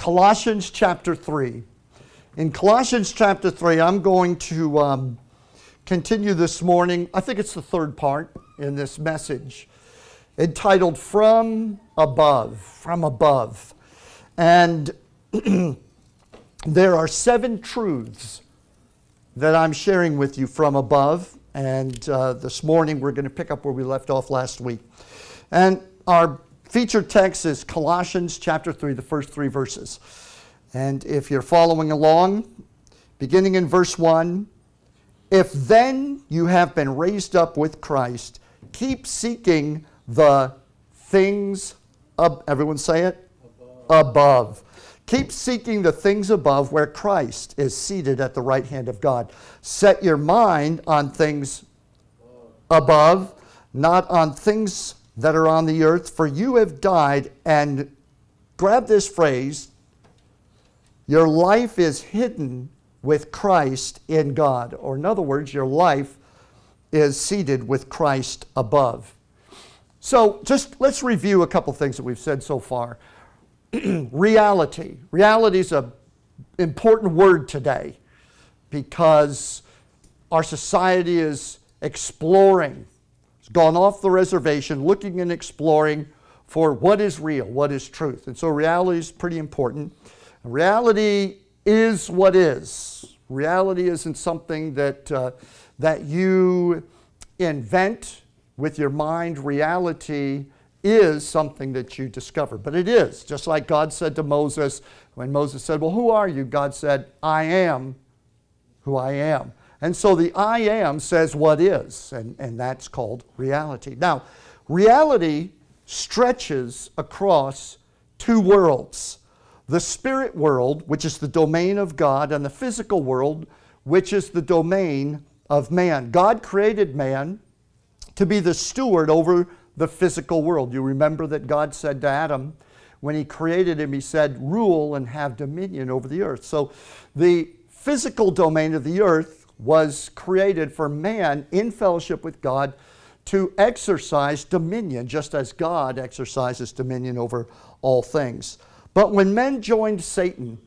Colossians chapter 3. In Colossians chapter 3, I'm going to um, continue this morning. I think it's the third part in this message entitled From Above. From Above. And there are seven truths that I'm sharing with you from above. And uh, this morning we're going to pick up where we left off last week. And our featured text is Colossians chapter 3, the first three verses. And if you're following along, beginning in verse 1, if then you have been raised up with Christ, keep seeking the things of, everyone say it? Above. above. Keep seeking the things above where Christ is seated at the right hand of God. Set your mind on things above, not on things that are on the earth, for you have died. And grab this phrase your life is hidden with Christ in God. Or, in other words, your life is seated with Christ above. So, just let's review a couple things that we've said so far. reality. Reality is an important word today because our society is exploring. Gone off the reservation, looking and exploring for what is real, what is truth. And so reality is pretty important. Reality is what is. Reality isn't something that, uh, that you invent with your mind. Reality is something that you discover. But it is, just like God said to Moses, when Moses said, Well, who are you? God said, I am who I am. And so the I am says what is, and, and that's called reality. Now, reality stretches across two worlds the spirit world, which is the domain of God, and the physical world, which is the domain of man. God created man to be the steward over the physical world. You remember that God said to Adam, when he created him, he said, rule and have dominion over the earth. So the physical domain of the earth was created for man in fellowship with God to exercise dominion, just as God exercises dominion over all things. But when men joined Satan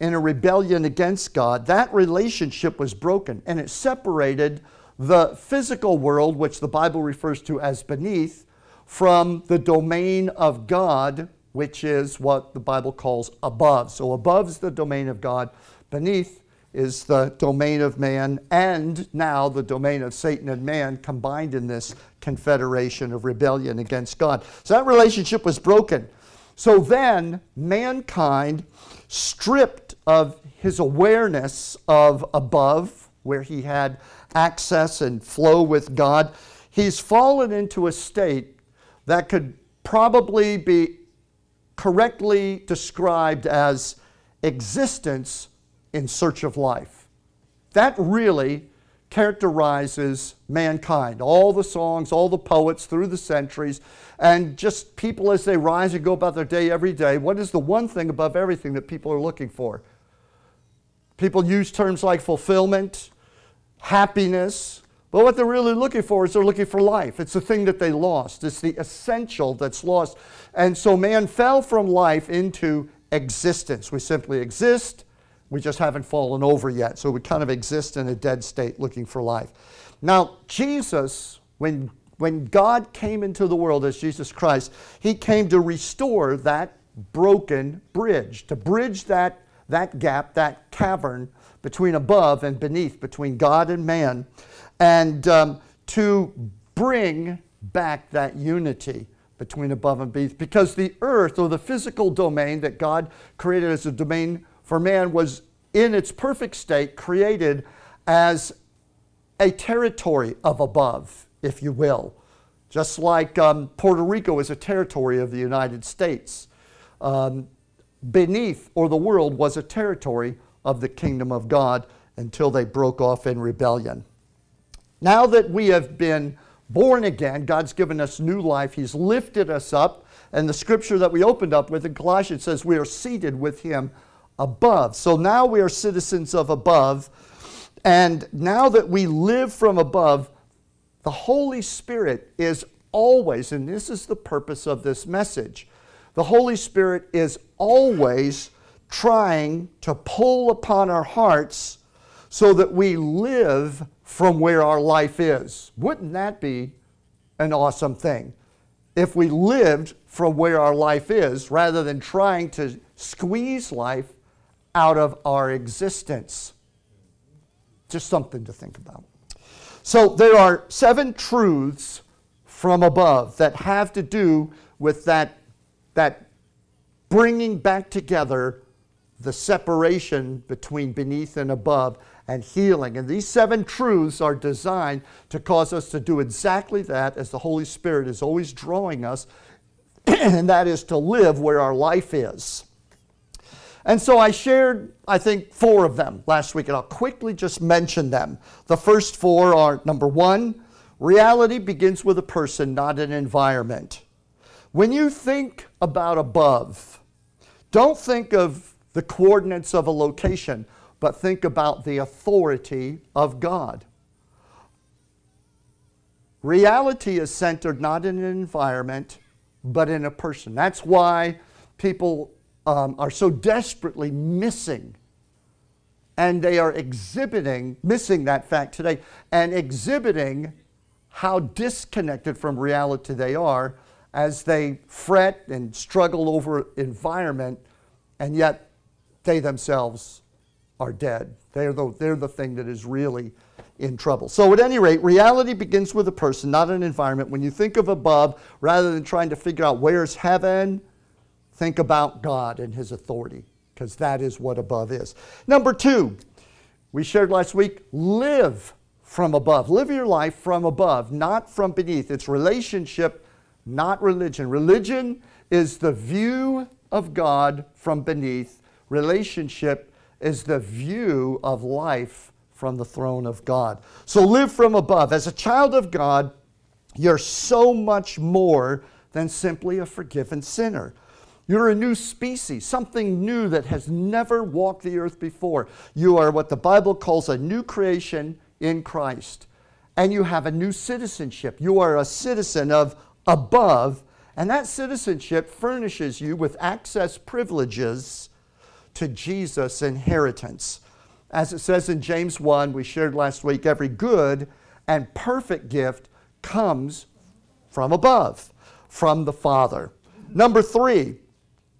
in a rebellion against God, that relationship was broken and it separated the physical world, which the Bible refers to as beneath, from the domain of God, which is what the Bible calls above. So above is the domain of God, beneath is the domain of man, and now the domain of Satan and man combined in this confederation of rebellion against God. So that relationship was broken. So then, mankind, stripped of his awareness of above, where he had access and flow with God, he's fallen into a state that could probably be correctly described as existence in search of life. That really characterizes mankind. All the songs, all the poets through the centuries, and just people as they rise and go about their day every day. What is the one thing above everything that people are looking for? People use terms like fulfillment, happiness, but what they're really looking for is they're looking for life. It's the thing that they lost, it's the essential that's lost. And so man fell from life into existence. We simply exist, we just haven't fallen over yet. So we kind of exist in a dead state looking for life. Now, Jesus, when, when God came into the world as Jesus Christ, he came to restore that broken bridge, to bridge that, that gap, that cavern between above and beneath, between God and man and um, to bring back that unity between above and beneath. Because the earth, or the physical domain that God created as a domain for man, was in its perfect state created as a territory of above, if you will. Just like um, Puerto Rico is a territory of the United States. Um, beneath, or the world, was a territory of the kingdom of God until they broke off in rebellion. Now that we have been born again, God's given us new life, He's lifted us up. And the scripture that we opened up with in Colossians says we are seated with Him above. So now we are citizens of above. And now that we live from above, the Holy Spirit is always, and this is the purpose of this message, the Holy Spirit is always trying to pull upon our hearts so that we live from where our life is. Wouldn't that be an awesome thing? If we lived from where our life is rather than trying to squeeze life out of our existence. Just something to think about. So there are seven truths from above that have to do with that, that bringing back together the separation between beneath and above and healing. And these seven truths are designed to cause us to do exactly that as the Holy Spirit is always drawing us, and that is to live where our life is. And so I shared, I think, four of them last week, and I'll quickly just mention them. The first four are number one, reality begins with a person, not an environment. When you think about above, don't think of the coordinates of a location, but think about the authority of God. Reality is centered not in an environment, but in a person. That's why people um, are so desperately missing. And they are exhibiting, missing that fact today, and exhibiting how disconnected from reality they are as they fret and struggle over environment, and yet they themselves are dead. They're the, they're the thing that is really in trouble. So, at any rate, reality begins with a person, not an environment. When you think of above, rather than trying to figure out where's heaven, think about God and His authority, because that is what above is. Number two, we shared last week live from above. Live your life from above, not from beneath. It's relationship, not religion. Religion is the view of God from beneath, relationship is the view of life from the throne of God. So live from above. As a child of God, you're so much more than simply a forgiven sinner. You're a new species, something new that has never walked the earth before. You are what the Bible calls a new creation in Christ. And you have a new citizenship. You are a citizen of above, and that citizenship furnishes you with access privileges to Jesus' inheritance. As it says in James 1, we shared last week, every good and perfect gift comes from above, from the Father. Number three,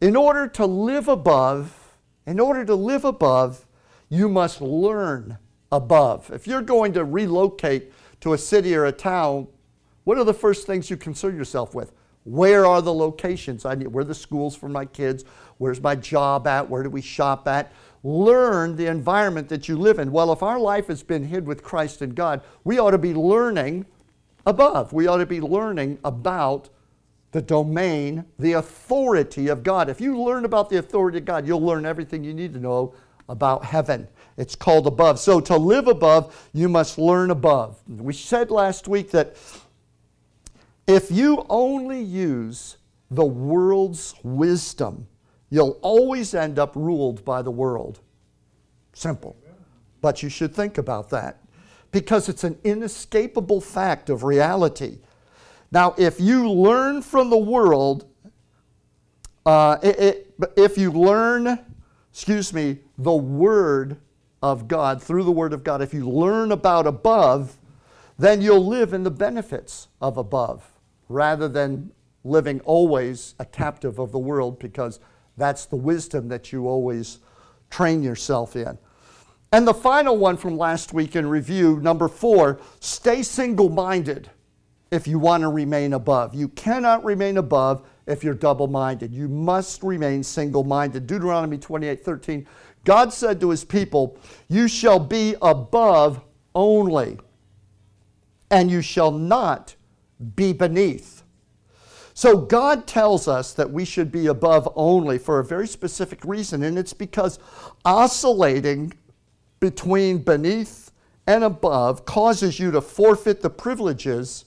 in order to live above, in order to live above, you must learn above. If you're going to relocate to a city or a town, what are the first things you concern yourself with? Where are the locations? I need, where are the schools for my kids? Where's my job at? Where do we shop at? Learn the environment that you live in. Well, if our life has been hid with Christ and God, we ought to be learning above. We ought to be learning about the domain, the authority of God. If you learn about the authority of God, you'll learn everything you need to know about heaven. It's called above. So to live above, you must learn above. We said last week that if you only use the world's wisdom, you'll always end up ruled by the world. Simple. But you should think about that because it's an inescapable fact of reality. Now, if you learn from the world, uh, it, it, if you learn, excuse me, the Word of God, through the Word of God, if you learn about above, then you'll live in the benefits of above rather than living always a captive of the world because that's the wisdom that you always train yourself in. And the final one from last week in review, number four, stay single minded if you want to remain above. You cannot remain above if you're double minded. You must remain single minded. Deuteronomy 28 13, God said to his people, You shall be above only, and you shall not be beneath. So God tells us that we should be above only for a very specific reason, and it's because oscillating between beneath and above causes you to forfeit the privileges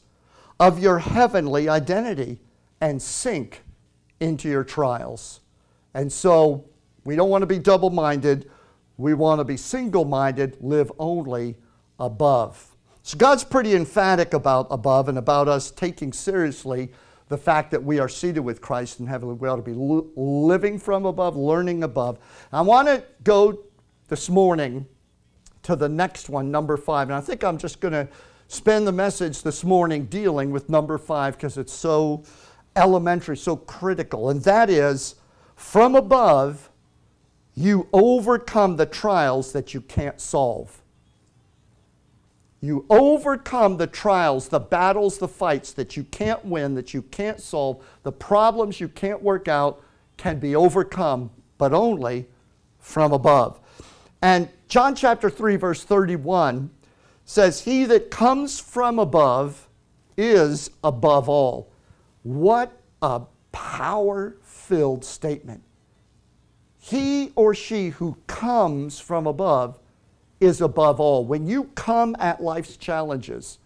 of your heavenly identity and sink into your trials. And so we don't want to be double minded. We want to be single minded, live only above. So God's pretty emphatic about above and about us taking seriously the fact that we are seated with Christ in heaven. We ought to be living from above, learning above. I want to go this morning to the next one, number five. And I think I'm just going to spend the message this morning dealing with number five because it's so elementary, so critical. And that is from above, you overcome the trials that you can't solve. You overcome the trials, the battles, the fights that you can't win, that you can't solve, the problems you can't work out can be overcome, but only from above. And John chapter 3, verse 31 says, He that comes from above is above all. What a power filled statement. He or she who comes from above is above all. When you come at life's challenges,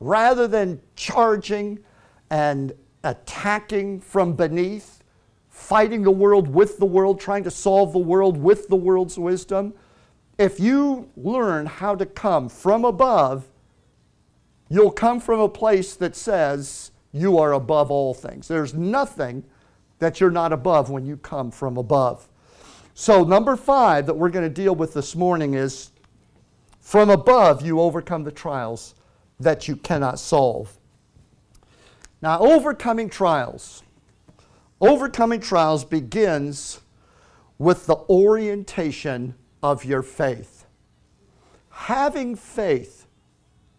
rather than charging and attacking from beneath, fighting the world with the world, trying to solve the world with the world's wisdom, if you learn how to come from above, you'll come from a place that says you are above all things. There's nothing that you're not above when you come from above. So, number five that we're going to deal with this morning is from above you overcome the trials that you cannot solve. Now, overcoming trials. Overcoming trials begins with the orientation of your faith. Having faith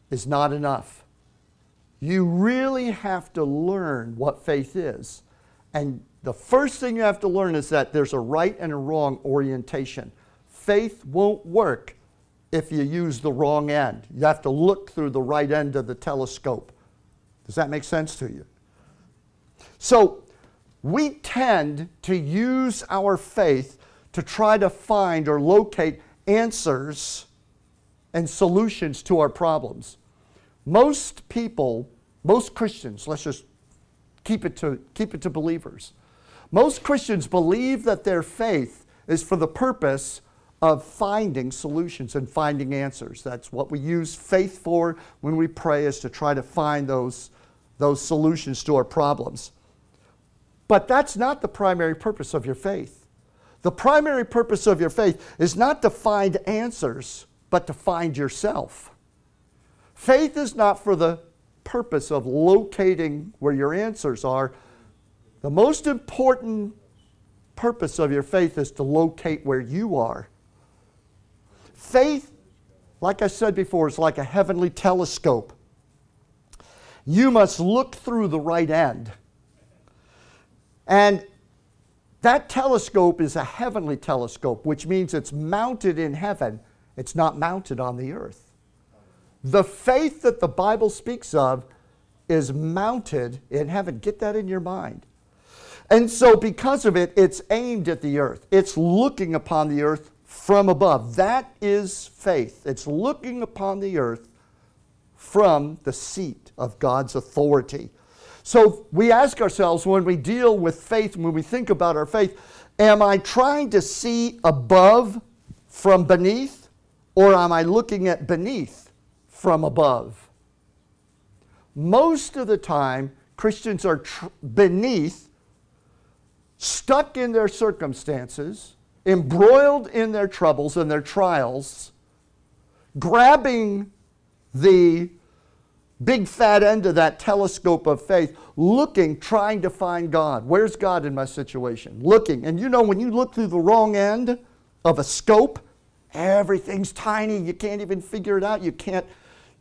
is not enough. You really have to learn what faith is. And the first thing you have to learn is that there's a right and a wrong orientation. Faith won't work if you use the wrong end. You have to look through the right end of the telescope. Does that make sense to you? So, we tend to use our faith to try to find or locate answers and solutions to our problems. Most people, most Christians, let's just keep it to, keep it to believers. Most Christians believe that their faith is for the purpose of finding solutions and finding answers. That's what we use faith for when we pray, is to try to find those, those solutions to our problems. But that's not the primary purpose of your faith. The primary purpose of your faith is not to find answers, but to find yourself. Faith is not for the purpose of locating where your answers are. The most important purpose of your faith is to locate where you are. Faith, like I said before, is like a heavenly telescope. You must look through the right end. And that telescope is a heavenly telescope, which means it's mounted in heaven, it's not mounted on the earth. The faith that the Bible speaks of is mounted in heaven. Get that in your mind. And so, because of it, it's aimed at the earth. It's looking upon the earth from above. That is faith. It's looking upon the earth from the seat of God's authority. So we ask ourselves when we deal with faith, when we think about our faith, am I trying to see above from beneath, or am I looking at beneath from above? Most of the time, Christians are tr- beneath, stuck in their circumstances, embroiled in their troubles and their trials, grabbing the big fat end of that telescope of faith, looking, trying to find God. Where's God in my situation? Looking. And you know, when you look through the wrong end of a scope, everything's tiny. You can't even figure it out. You can't,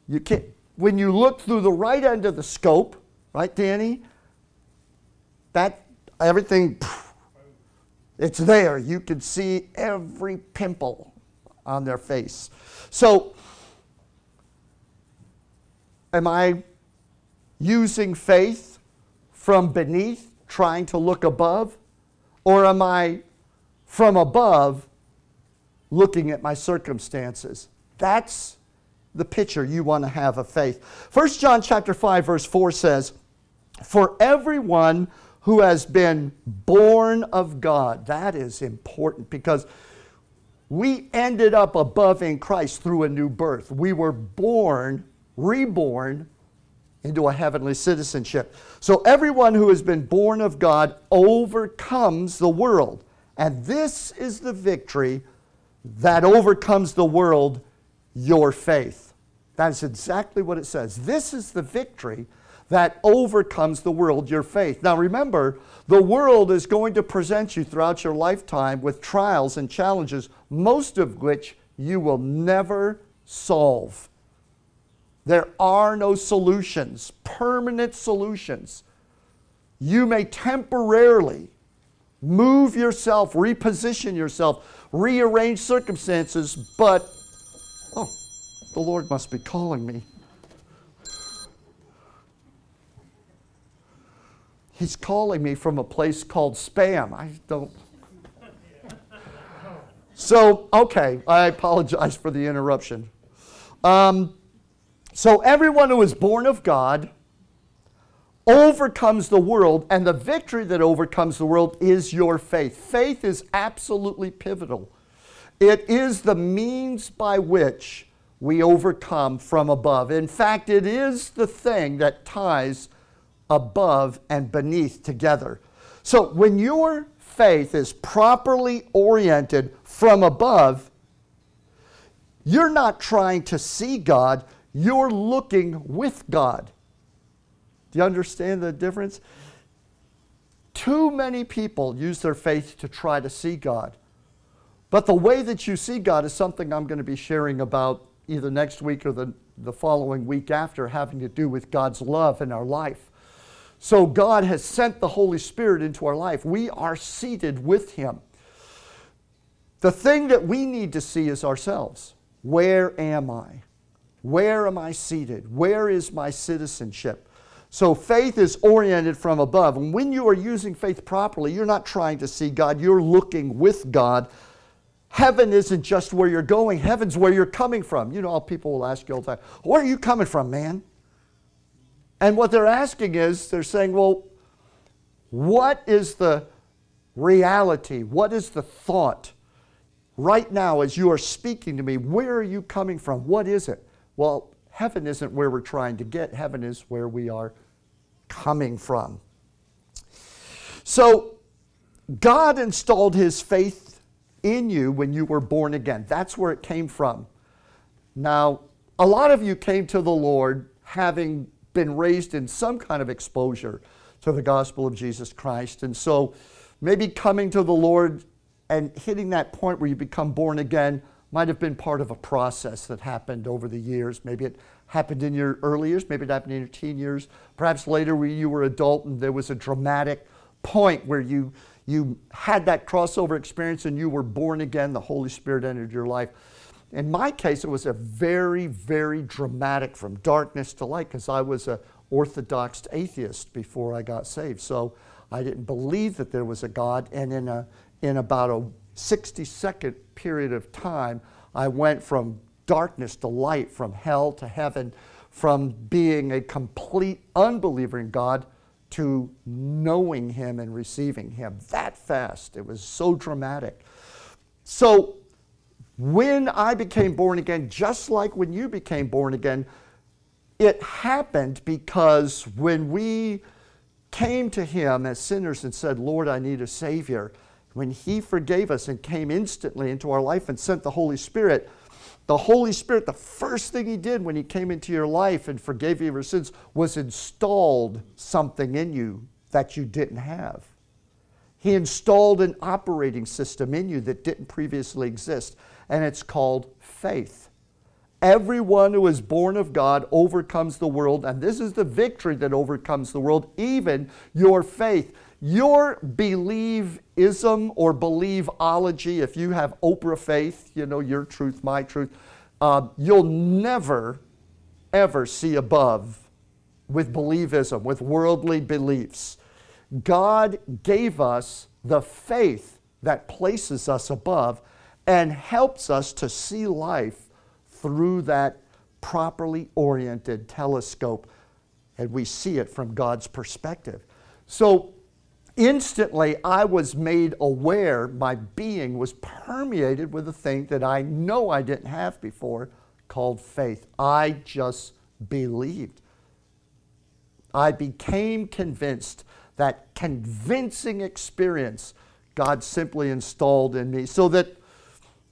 you can't. When you look through the right end of the scope, right, Danny? That, everything, it's there. You can see every pimple on their face. So, Am I using faith from beneath, trying to look above? Or am I from above, looking at my circumstances? That's the picture you want to have of faith. 1 John chapter 5 verse 4 says, "For everyone who has been born of God." That is important because we ended up above in Christ through a new birth. We were born reborn into a heavenly citizenship. So everyone who has been born of God overcomes the world. And this is the victory that overcomes the world, your faith. That's exactly what it says. This is the victory that overcomes the world, your faith. Now remember, the world is going to present you throughout your lifetime with trials and challenges, most of which you will never solve. There are no solutions, permanent solutions. You may temporarily move yourself, reposition yourself, rearrange circumstances, but, oh, the Lord must be calling me. He's calling me from a place called spam. I don't. So, okay, I apologize for the interruption. Um, so, everyone who is born of God overcomes the world, and the victory that overcomes the world is your faith. Faith is absolutely pivotal. It is the means by which we overcome from above. In fact, it is the thing that ties above and beneath together. So when your faith is properly oriented from above, you're not trying to see God, you're looking with God. Do you understand the difference? Too many people use their faith to try to see God. But the way that you see God is something I'm going to be sharing about either next week or the, the following week after, having to do with God's love in our life. So God has sent the Holy Spirit into our life. We are seated with Him. The thing that we need to see is ourselves. Where am I? Where am I seated? Where is my citizenship? So faith is oriented from above. And when you are using faith properly, you're not trying to see God, you're looking with God. Heaven isn't just where you're going, heaven's where you're coming from. You know, people will ask you all the time, Where are you coming from, man? And what they're asking is, they're saying, well, what is the reality? What is the thought? Right now, as you are speaking to me, where are you coming from? What is it? Well, heaven isn't where we're trying to get, heaven is where we are coming from. So, God installed His faith in you when you were born again. That's where it came from. Now, a lot of you came to the Lord having been raised in some kind of exposure to the gospel of Jesus Christ. And so maybe coming to the Lord and hitting that point where you become born again might have been part of a process that happened over the years. Maybe it happened in your early years, maybe it happened in your teen years, perhaps later when you were adult and there was a dramatic point where you you had that crossover experience and you were born again, the Holy Spirit entered your life. In my case, it was a very, very dramatic from darkness to light because I was an orthodox atheist before I got saved. So I didn't believe that there was a God. And in, a, in about a 60 second period of time, I went from darkness to light, from hell to heaven, from being a complete unbeliever in God to knowing Him and receiving Him that fast. It was so dramatic. So when I became born again, just like when you became born again, it happened because when we came to Him as sinners and said, Lord, I need a Savior, when He forgave us and came instantly into our life and sent the Holy Spirit, the Holy Spirit, the first thing He did when He came into your life and forgave you of your sins was installed something in you that you didn't have. He installed an operating system in you that didn't previously exist and it's called faith. Everyone who is born of God overcomes the world, and this is the victory that overcomes the world, even your faith. Your believism or believeology, if you have Oprah faith, you know, your truth, my truth, uh, you'll never, ever see above with believism, with worldly beliefs. God gave us the faith that places us above and helps us to see life through that properly oriented telescope and we see it from God's perspective. So instantly I was made aware, my being was permeated with a thing that I know I didn't have before called faith. I just believed. I became convinced. That convincing experience God simply installed in me so that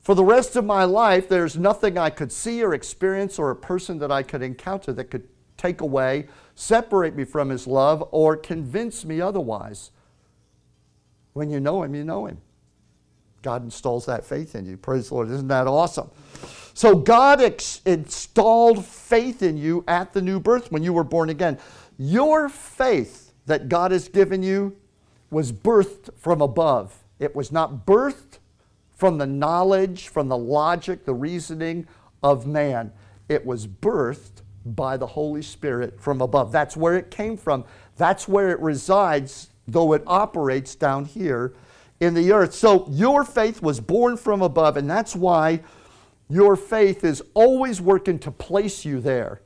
for the rest of my life, there's nothing I could see or experience or a person that I could encounter that could take away, separate me from His love, or convince me otherwise. When you know Him, you know Him. God installs that faith in you. Praise the Lord. Isn't that awesome? So, God ex- installed faith in you at the new birth when you were born again. Your faith that God has given you was birthed from above. It was not birthed from the knowledge, from the logic, the reasoning of man. It was birthed by the Holy Spirit from above. That's where it came from. That's where it resides, though it operates down here in the earth. So your faith was born from above, and that's why your faith is always working to place you there.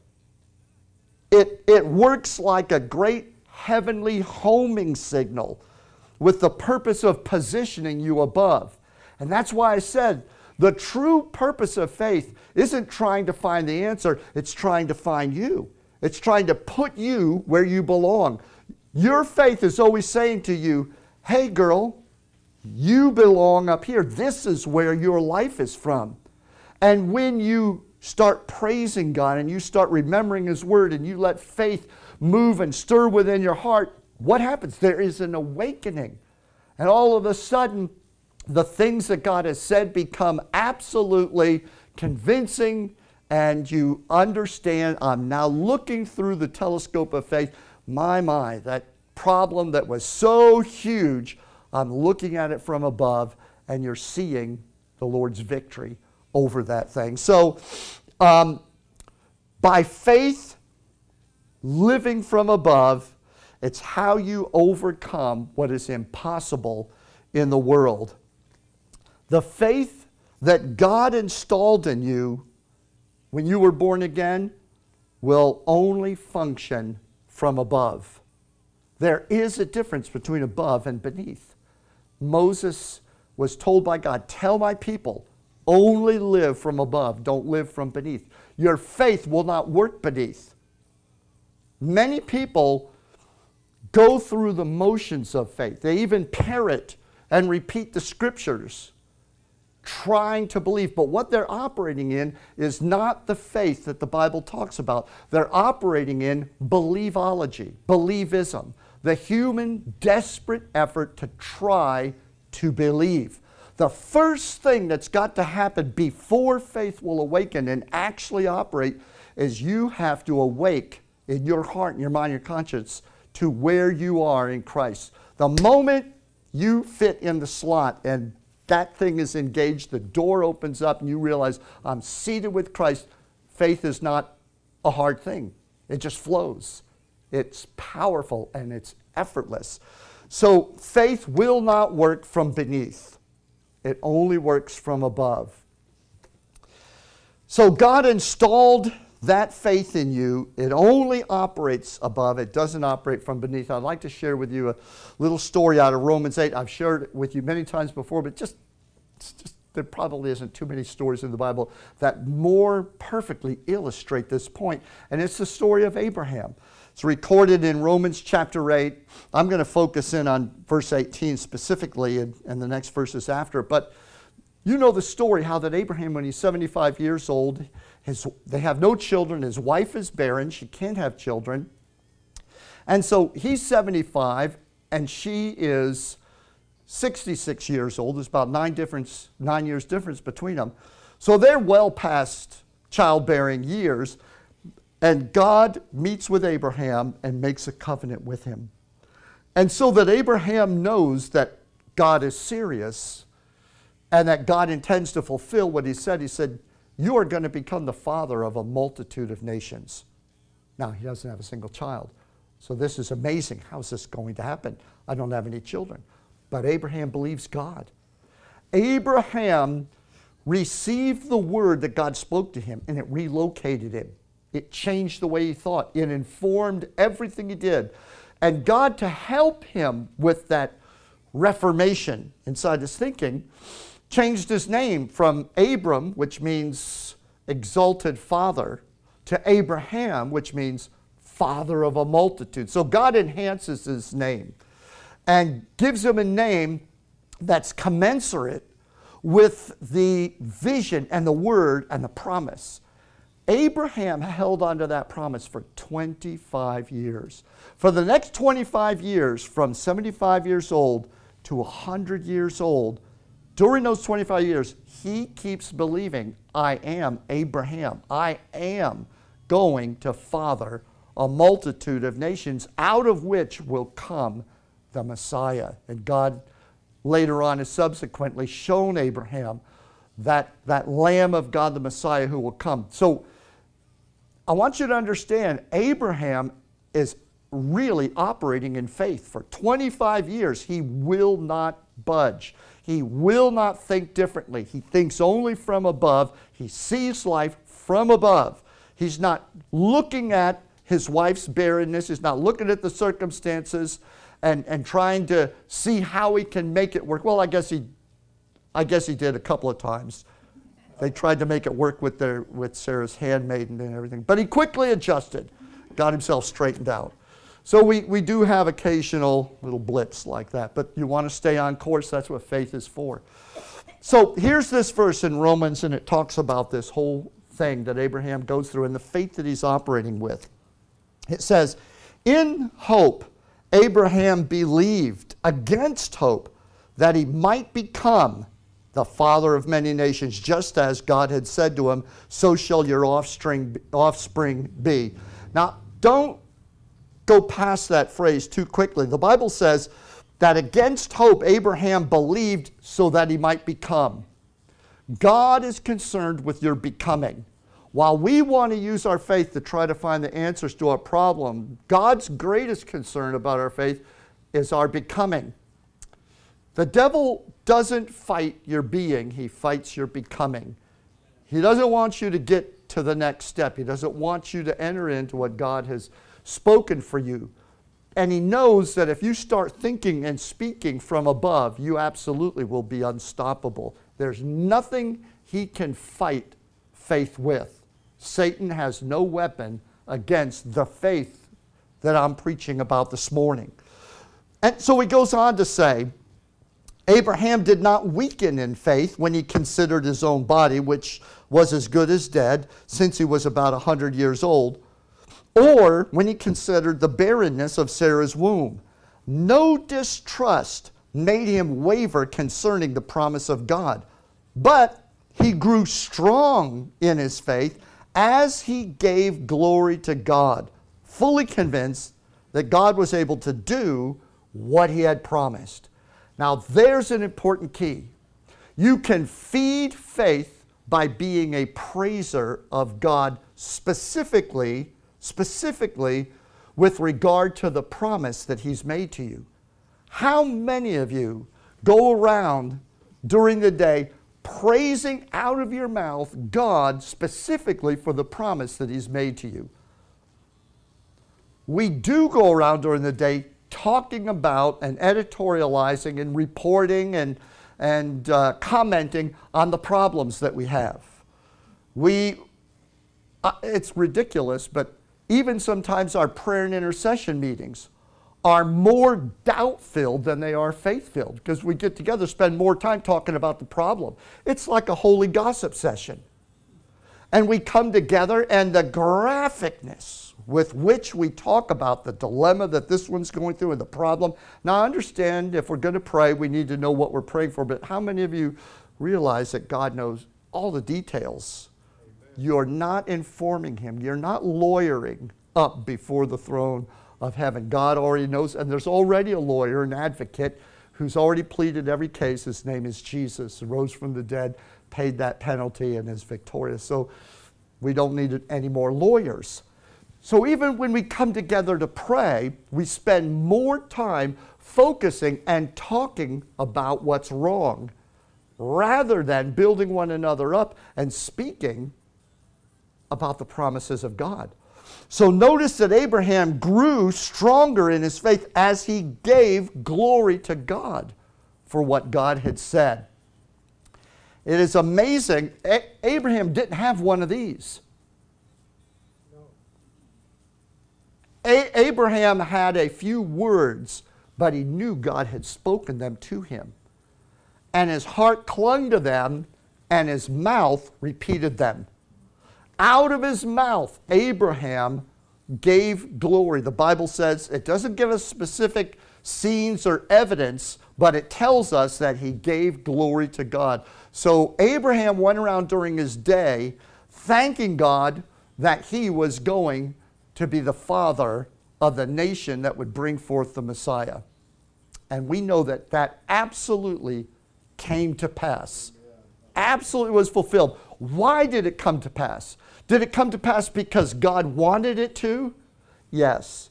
It, it works like a great heavenly homing signal with the purpose of positioning you above. And that's why I said the true purpose of faith isn't trying to find the answer, it's trying to find you. It's trying to put you where you belong. Your faith is always saying to you, hey, girl, you belong up here. This is where your life is from. And when you start praising God and you start remembering His Word and you let faith move and stir within your heart, what happens? There is an awakening. And all of a sudden, the things that God has said become absolutely convincing, and you understand I'm now looking through the telescope of faith. My, my, that problem that was so huge I'm looking at it from above, and you're seeing the Lord's victory over that thing. So, um, by faith, living from above, it's how you overcome what is impossible in the world. The faith that God installed in you when you were born again will only function from above. There is a difference between above and beneath. Moses was told by God, Tell my people, only live from above, don't live from beneath. Your faith will not work beneath. Many people go through the motions of faith, they even parrot and repeat the scriptures trying to believe. But what they're operating in is not the faith that the Bible talks about. They're operating in believeology, believism the human desperate effort to try to believe. The first thing that's got to happen before faith will awaken and actually operate is you have to awake in your heart and your mind, your conscience to where you are in Christ. The moment you fit in the slot and that thing is engaged, the door opens up, and you realize I'm seated with Christ. Faith is not a hard thing, it just flows. It's powerful and it's effortless. So faith will not work from beneath, it only works from above. So God installed that faith in you. It only operates above, it doesn't operate from beneath. I'd like to share with you a little story out of Romans 8. I've shared it with you many times before, but just, just there probably isn't too many stories in the Bible that more perfectly illustrate this point. And it's the story of Abraham. It's recorded in Romans chapter 8. I'm going to focus in on verse 18 specifically and, and the next verses after. But you know the story how that Abraham, when he's 75 years old, his, they have no children. His wife is barren. She can't have children. And so he's 75 and she is 66 years old. There's about nine, difference, nine years difference between them. So they're well past childbearing years. And God meets with Abraham and makes a covenant with him. And so that Abraham knows that God is serious and that God intends to fulfill what he said, he said, You are going to become the father of a multitude of nations. Now, he doesn't have a single child. So this is amazing. How is this going to happen? I don't have any children. But Abraham believes God. Abraham received the word that God spoke to him and it relocated him. It changed the way he thought. It informed everything he did. And God, to help him with that reformation inside his thinking, changed his name from Abram, which means exalted father, to Abraham, which means father of a multitude. So God enhances his name and gives him a name that's commensurate with the vision and the word and the promise. Abraham held on to that promise for 25 years. For the next 25 years, from 75 years old to 100 years old, during those 25 years, he keeps believing, I am Abraham. I am going to father a multitude of nations, out of which will come the Messiah. And God later on has subsequently shown Abraham that, that Lamb of God, the Messiah, who will come. So I want you to understand Abraham is really operating in faith. For 25 years, he will not budge. He will not think differently. He thinks only from above. He sees life from above. He's not looking at his wife's barrenness. He's not looking at the circumstances and, and trying to see how he can make it work. Well, I guess he, I guess he did a couple of times. They tried to make it work with, their, with Sarah's handmaiden and everything. But he quickly adjusted, got himself straightened out. So we, we do have occasional little blips like that, but you want to stay on course. That's what faith is for. So here's this verse in Romans, and it talks about this whole thing that Abraham goes through and the faith that he's operating with. It says, In hope, Abraham believed against hope that he might become the father of many nations, just as God had said to him, so shall your offspring, offspring be. Now, don't go past that phrase too quickly. The Bible says that against hope, Abraham believed so that he might become. God is concerned with your becoming. While we want to use our faith to try to find the answers to our problem, God's greatest concern about our faith is our becoming. The devil doesn't fight your being, he fights your becoming. He doesn't want you to get to the next step, he doesn't want you to enter into what God has spoken for you. And he knows that if you start thinking and speaking from above, you absolutely will be unstoppable. There's nothing he can fight faith with. Satan has no weapon against the faith that I'm preaching about this morning. And so he goes on to say, Abraham did not weaken in faith when he considered his own body, which was as good as dead, since he was about a 100 years old, or when he considered the barrenness of Sarah's womb. No distrust made him waver concerning the promise of God, but he grew strong in his faith as he gave glory to God, fully convinced that God was able to do what he had promised. Now, there's an important key. You can feed faith by being a praiser of God specifically, specifically with regard to the promise that he's made to you. How many of you go around during the day praising out of your mouth God specifically for the promise that He's made to you. We do go around during the day talking about and editorializing and reporting and, and uh, commenting on the problems that we have. We, uh, it's ridiculous, but even sometimes our prayer and intercession meetings are more doubt filled than they are faith filled because we get together, spend more time talking about the problem. It's like a holy gossip session. And we come together, and the graphicness with which we talk about the dilemma that this one's going through and the problem. Now, I understand if we're going to pray, we need to know what we're praying for, but how many of you realize that God knows all the details? You're not informing Him, you're not lawyering up before the throne of heaven. God already knows, and there's already a lawyer, an advocate, who's already pleaded every case. His name is Jesus, rose from the dead, paid that penalty, and is victorious. So we don't need any more lawyers. So even when we come together to pray, we spend more time focusing and talking about what's wrong rather than building one another up and speaking about the promises of God. So notice that Abraham grew stronger in his faith as he gave glory to God for what God had said. It is amazing. A- Abraham didn't have one of these. A- Abraham had a few words, but he knew God had spoken them to him. And his heart clung to them, and his mouth repeated them. Out of his mouth, Abraham gave glory. The Bible says it doesn't give us specific scenes or evidence, but it tells us that he gave glory to God. So Abraham went around during his day thanking God that he was going to be the father of the nation that would bring forth the Messiah. And we know that that absolutely came to pass. Absolutely was fulfilled. Why did it come to pass? Did it come to pass because God wanted it to? Yes.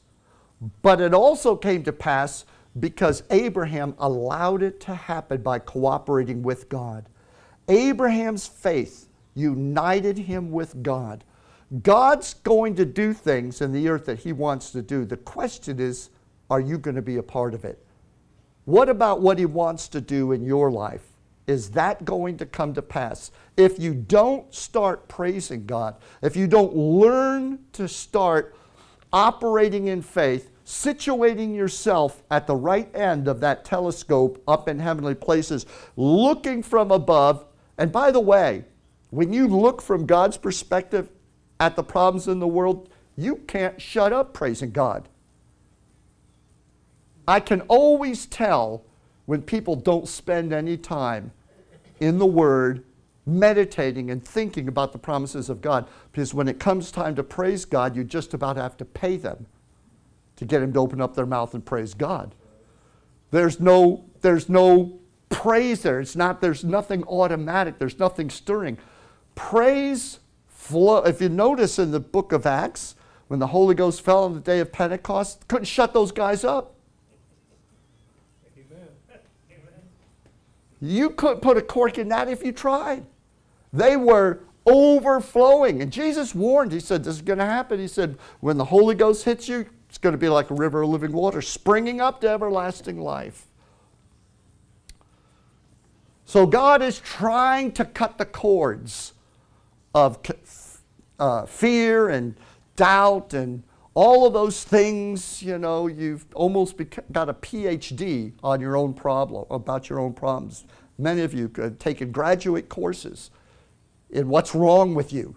But it also came to pass because Abraham allowed it to happen by cooperating with God. Abraham's faith united him with God. God's going to do things in the earth that he wants to do. The question is, are you going to be a part of it? What about what he wants to do in your life? Is that going to come to pass? If you don't start praising God, if you don't learn to start operating in faith, situating yourself at the right end of that telescope up in heavenly places, looking from above. And by the way, when you look from God's perspective at the problems in the world, you can't shut up praising God. I can always tell when people don't spend any time in the Word, meditating and thinking about the promises of God. Because when it comes time to praise God, you just about have to pay them to get them to open up their mouth and praise God. There's no, there's no praise there. It's not, there's nothing automatic, there's nothing stirring. Praise flow. If you notice in the book of Acts, when the Holy Ghost fell on the day of Pentecost, couldn't shut those guys up. You couldn't put a cork in that if you tried. They were overflowing. And Jesus warned, He said, This is going to happen. He said, When the Holy Ghost hits you, it's going to be like a river of living water springing up to everlasting life. So God is trying to cut the cords of uh, fear and doubt and all of those things, you know, you've almost got a PhD on your own problem, about your own problems. Many of you have taken graduate courses in what's wrong with you.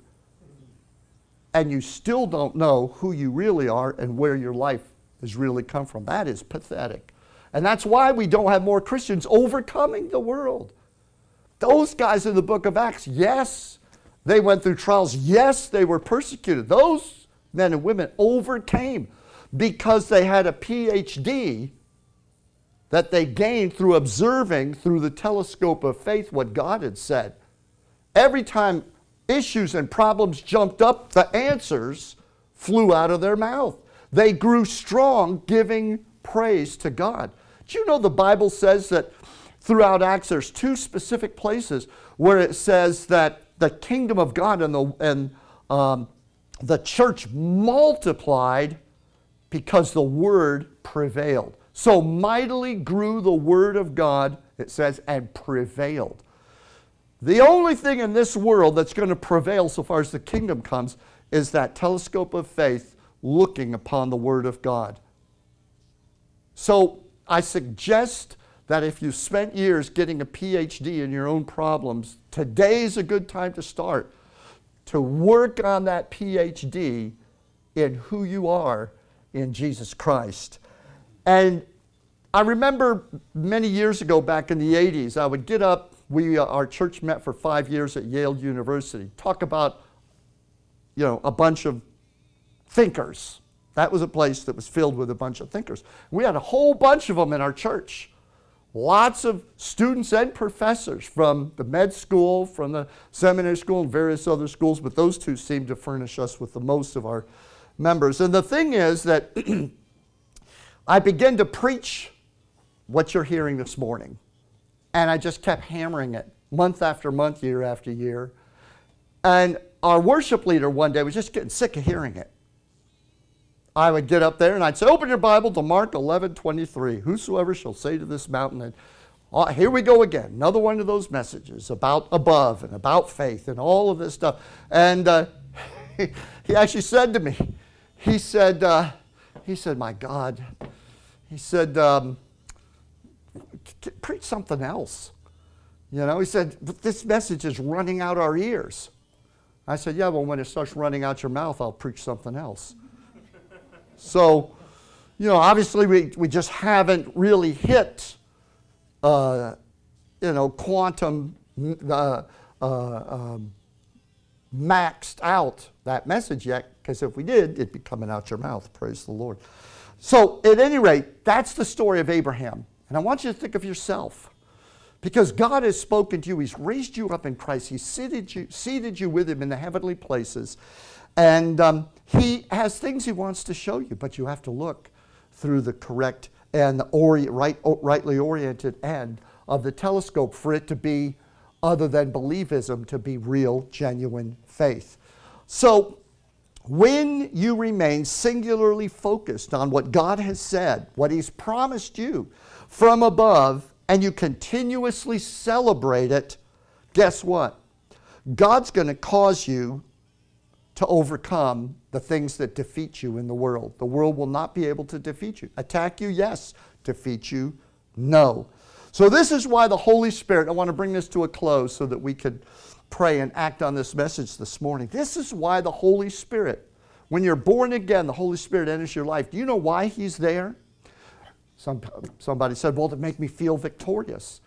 And you still don't know who you really are and where your life has really come from. That is pathetic. And that's why we don't have more Christians overcoming the world. Those guys in the book of Acts, yes, they went through trials. Yes, they were persecuted. Those men and women overcame because they had a PhD that they gained through observing through the telescope of faith what God had said. Every time issues and problems jumped up, the answers flew out of their mouth. They grew strong giving praise to God. Do you know the Bible says that throughout Acts there's two specific places where it says that the kingdom of God and the and um, the church multiplied because the word prevailed. So mightily grew the word of God, it says, and prevailed. The only thing in this world that's going to prevail so far as the kingdom comes is that telescope of faith looking upon the word of God. So I suggest that if you spent years getting a PhD in your own problems, today's a good time to start to work on that PhD in who you are in Jesus Christ. And I remember many years ago, back in the 80s, I would get up. We, uh, our church met for five years at Yale University. Talk about, you know, a bunch of thinkers. That was a place that was filled with a bunch of thinkers. We had a whole bunch of them in our church. Lots of students and professors from the med school, from the seminary school, and various other schools, but those two seem to furnish us with the most of our members. And the thing is that I began to preach what you're hearing this morning. And I just kept hammering it month after month, year after year. And our worship leader one day was just getting sick of hearing it. I would get up there and I'd say, Open your Bible to Mark 11 23. Whosoever shall say to this mountain, and oh, here we go again, another one of those messages about above and about faith and all of this stuff. And uh, he actually said to me, He said, uh, He said, My God. He said, um, Preach something else. You know, he said, This message is running out our ears. I said, Yeah, well, when it starts running out your mouth, I'll preach something else. So, you know, obviously we, we just haven't really hit, uh, you know, quantum uh, uh, um, maxed out that message yet, because if we did, it'd be coming out your mouth. Praise the Lord. So, at any rate, that's the story of Abraham. And I want you to think of yourself. Because God has spoken to you, He's raised you up in Christ, He's seated you, seated you with Him in the heavenly places. And um, He has things He wants to show you, but you have to look through the correct and the ori- right, rightly oriented end of the telescope for it to be other than believism, to be real, genuine faith. So, when you remain singularly focused on what God has said, what He's promised you from above, and you continuously celebrate it, guess what? God's going to cause you to overcome the things that defeat you in the world. The world will not be able to defeat you. Attack you, yes. Defeat you, no. So, this is why the Holy Spirit, I want to bring this to a close so that we could pray and act on this message this morning. This is why the Holy Spirit, when you're born again, the Holy Spirit enters your life. Do you know why He's there? Some, somebody said, well, to make me feel victorious.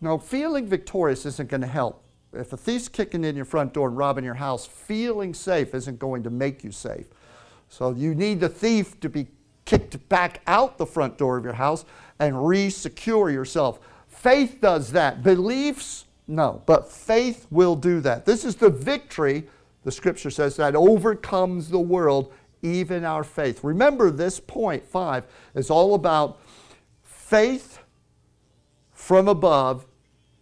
No, feeling victorious isn't going to help. If a thief's kicking in your front door and robbing your house, feeling safe isn't going to make you safe. So you need the thief to be kicked back out the front door of your house and re-secure yourself. Faith does that. Beliefs, no. But faith will do that. This is the victory, the scripture says, that overcomes the world, even our faith. Remember, this point five is all about faith from above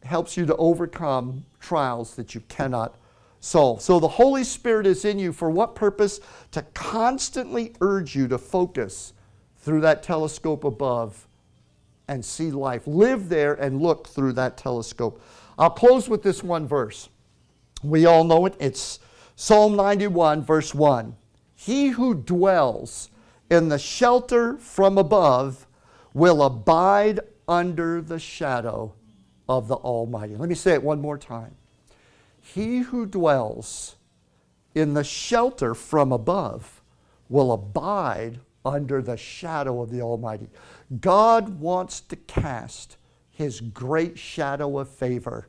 helps you to overcome trials that you cannot solve. So the Holy Spirit is in you for what purpose? To constantly urge you to focus through that telescope above and see life. Live there and look through that telescope. I'll close with this one verse. We all know it. It's Psalm 91, verse 1. He who dwells in the shelter from above will abide under the shadow of the Almighty. Let me say it one more time. He who dwells in the shelter from above will abide under the shadow of the Almighty. God wants to cast his great shadow of favor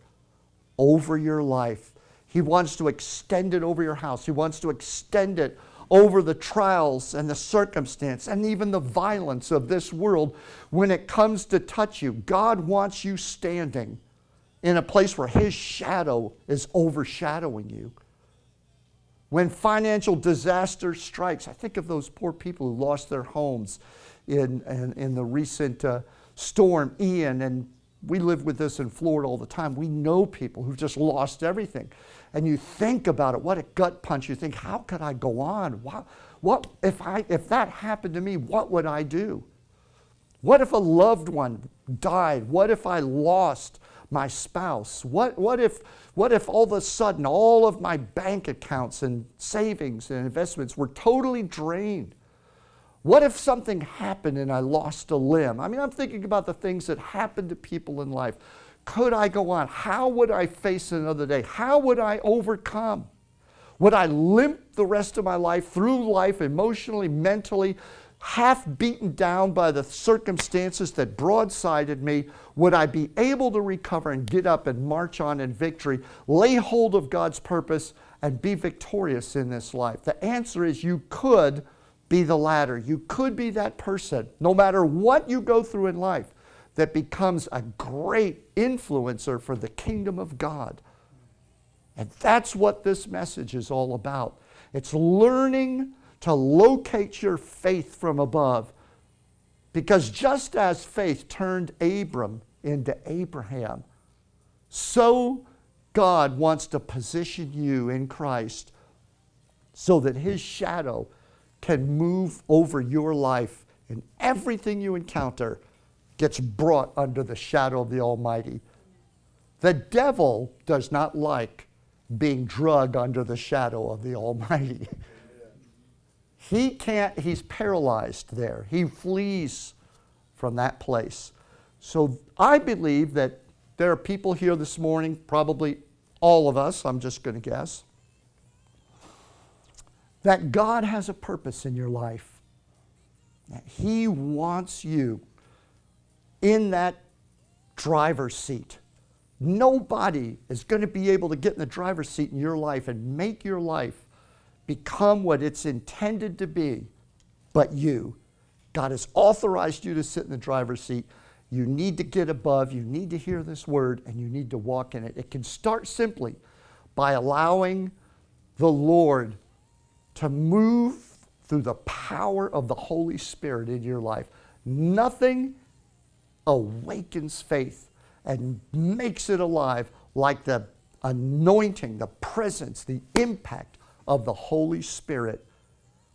over your life. He wants to extend it over your house. He wants to extend it over the trials and the circumstance and even the violence of this world when it comes to touch you. God wants you standing in a place where His shadow is overshadowing you. When financial disaster strikes, I think of those poor people who lost their homes in, in, in the recent uh, storm Ian, and we live with this in Florida all the time. We know people who've just lost everything. And you think about it, what a gut punch. You think, how could I go on? What, what if, I, if that happened to me, what would I do? What if a loved one died? What if I lost my spouse? What, what, if, what if all of a sudden all of my bank accounts and savings and investments were totally drained? What if something happened and I lost a limb? I mean, I'm thinking about the things that happen to people in life. Could I go on? How would I face another day? How would I overcome? Would I limp the rest of my life through life emotionally, mentally, half beaten down by the circumstances that broadsided me, would I be able to recover and get up and march on in victory, lay hold of God's purpose, and be victorious in this life? The answer is you could be the latter. You could be that person, no matter what you go through in life, that becomes a great influencer for the kingdom of God. And that's what this message is all about. It's learning to locate your faith from above. Because just as faith turned Abram into Abraham, so God wants to position you in Christ so that his shadow can move over your life and everything you encounter gets brought under the shadow of the Almighty. The devil does not like being drugged under the shadow of the Almighty. He can't, he's paralyzed there. He flees from that place. So I believe that there are people here this morning, probably all of us, I'm just going to guess, that God has a purpose in your life. That He wants you in that driver's seat. Nobody is going to be able to get in the driver's seat in your life and make your life become what it's intended to be but you. God has authorized you to sit in the driver's seat. You need to get above, you need to hear this word, and you need to walk in it. It can start simply by allowing the Lord to move through the power of the Holy Spirit in your life. Nothing awakens faith and makes it alive like the anointing, the presence, the impact of the Holy Spirit.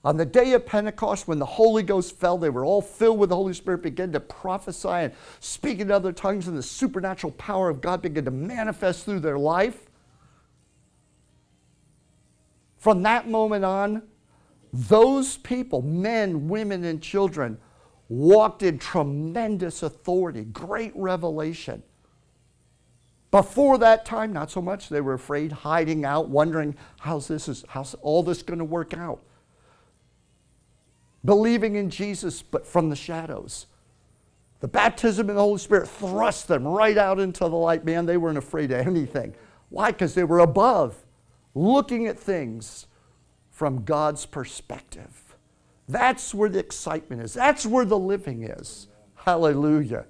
On the day of Pentecost, when the Holy Ghost fell, they were all filled with the Holy Spirit, began to prophesy and speak in other tongues, and the supernatural power of God began to manifest through their life. From that moment on, those people, men, women, and children, walked in tremendous authority, great revelation. Before that time, not so much. They were afraid, hiding out, wondering how's this is how's all this going to work out. Believing in Jesus, but from the shadows. The baptism in the Holy Spirit thrust them right out into the light. Man, they weren't afraid of anything. Why? Because they were above, looking at things from God's perspective. That's where the excitement is. That's where the living is. Hallelujah.